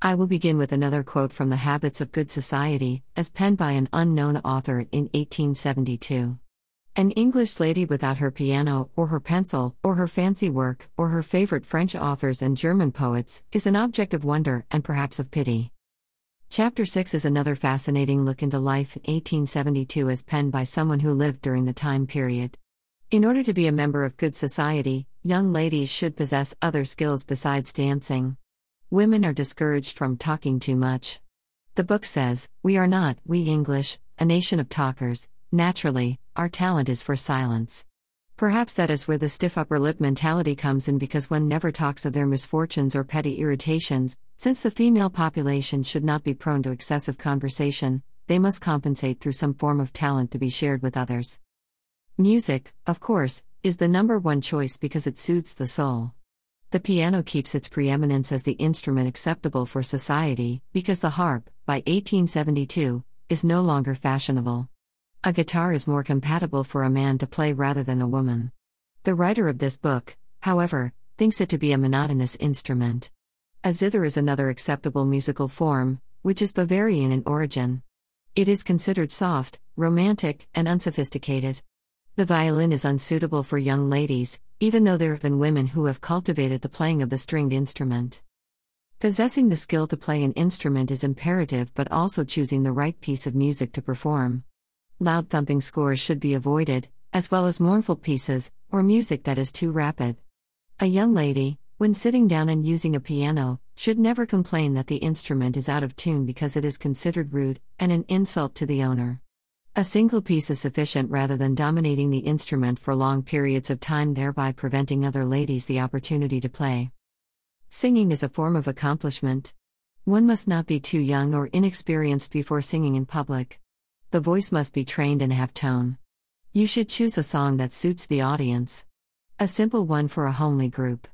I will begin with another quote from The Habits of Good Society, as penned by an unknown author in 1872. An English lady without her piano, or her pencil, or her fancy work, or her favorite French authors and German poets, is an object of wonder and perhaps of pity. Chapter 6 is another fascinating look into life in 1872 as penned by someone who lived during the time period. In order to be a member of good society, young ladies should possess other skills besides dancing. Women are discouraged from talking too much. The book says, We are not, we English, a nation of talkers. Naturally, our talent is for silence. Perhaps that is where the stiff upper lip mentality comes in because one never talks of their misfortunes or petty irritations, since the female population should not be prone to excessive conversation, they must compensate through some form of talent to be shared with others. Music, of course, is the number one choice because it soothes the soul. The piano keeps its preeminence as the instrument acceptable for society, because the harp, by 1872, is no longer fashionable. A guitar is more compatible for a man to play rather than a woman. The writer of this book, however, thinks it to be a monotonous instrument. A zither is another acceptable musical form, which is Bavarian in origin. It is considered soft, romantic, and unsophisticated. The violin is unsuitable for young ladies, even though there have been women who have cultivated the playing of the stringed instrument. Possessing the skill to play an instrument is imperative, but also choosing the right piece of music to perform. Loud thumping scores should be avoided, as well as mournful pieces, or music that is too rapid. A young lady, when sitting down and using a piano, should never complain that the instrument is out of tune because it is considered rude and an insult to the owner. A single piece is sufficient rather than dominating the instrument for long periods of time, thereby preventing other ladies the opportunity to play. Singing is a form of accomplishment. One must not be too young or inexperienced before singing in public. The voice must be trained and have tone. You should choose a song that suits the audience. A simple one for a homely group.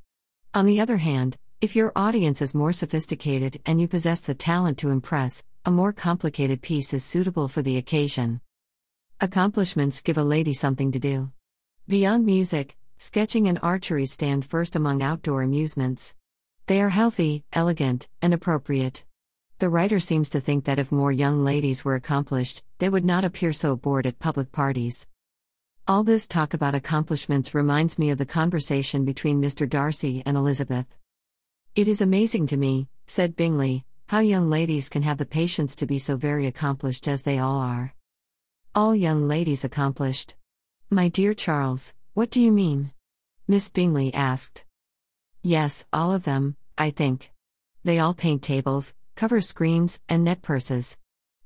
On the other hand, if your audience is more sophisticated and you possess the talent to impress, a more complicated piece is suitable for the occasion. Accomplishments give a lady something to do. Beyond music, sketching and archery stand first among outdoor amusements. They are healthy, elegant, and appropriate. The writer seems to think that if more young ladies were accomplished, they would not appear so bored at public parties. All this talk about accomplishments reminds me of the conversation between Mr. Darcy and Elizabeth. It is amazing to me, said Bingley, how young ladies can have the patience to be so very accomplished as they all are. All young ladies accomplished. My dear Charles, what do you mean? Miss Bingley asked. Yes, all of them, I think. They all paint tables, cover screens, and net purses.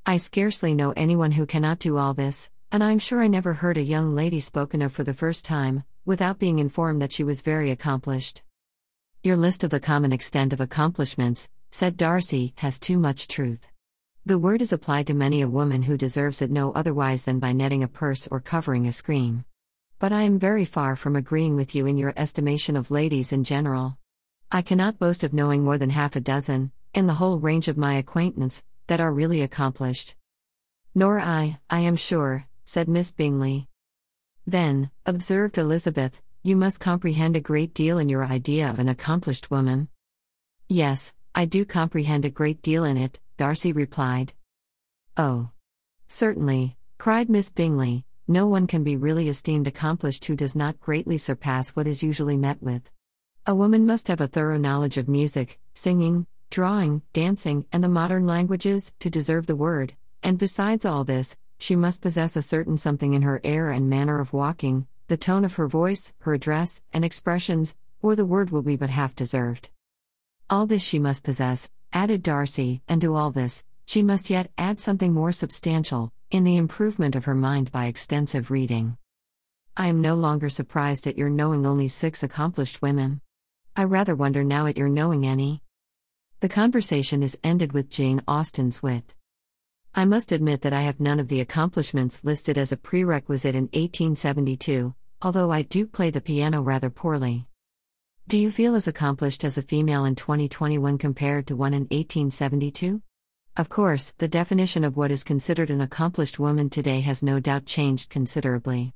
I scarcely know anyone who cannot do all this, and I'm sure I never heard a young lady spoken of for the first time, without being informed that she was very accomplished. Your list of the common extent of accomplishments, said Darcy, has too much truth. The word is applied to many a woman who deserves it no otherwise than by netting a purse or covering a screen. But I am very far from agreeing with you in your estimation of ladies in general. I cannot boast of knowing more than half a dozen, in the whole range of my acquaintance, that are really accomplished. Nor I, I am sure, said Miss Bingley. Then, observed Elizabeth, you must comprehend a great deal in your idea of an accomplished woman. Yes, I do comprehend a great deal in it, Darcy replied. Oh. Certainly, cried Miss Bingley, no one can be really esteemed accomplished who does not greatly surpass what is usually met with. A woman must have a thorough knowledge of music, singing, drawing, dancing, and the modern languages to deserve the word, and besides all this, she must possess a certain something in her air and manner of walking, the tone of her voice, her address, and expressions, or the word will be but half deserved. All this she must possess, added Darcy, and to all this, she must yet add something more substantial, in the improvement of her mind by extensive reading. I am no longer surprised at your knowing only six accomplished women. I rather wonder now at your knowing any. The conversation is ended with Jane Austen's wit. I must admit that I have none of the accomplishments listed as a prerequisite in 1872, although I do play the piano rather poorly. Do you feel as accomplished as a female in 2021 compared to one in 1872? Of course, the definition of what is considered an accomplished woman today has no doubt changed considerably.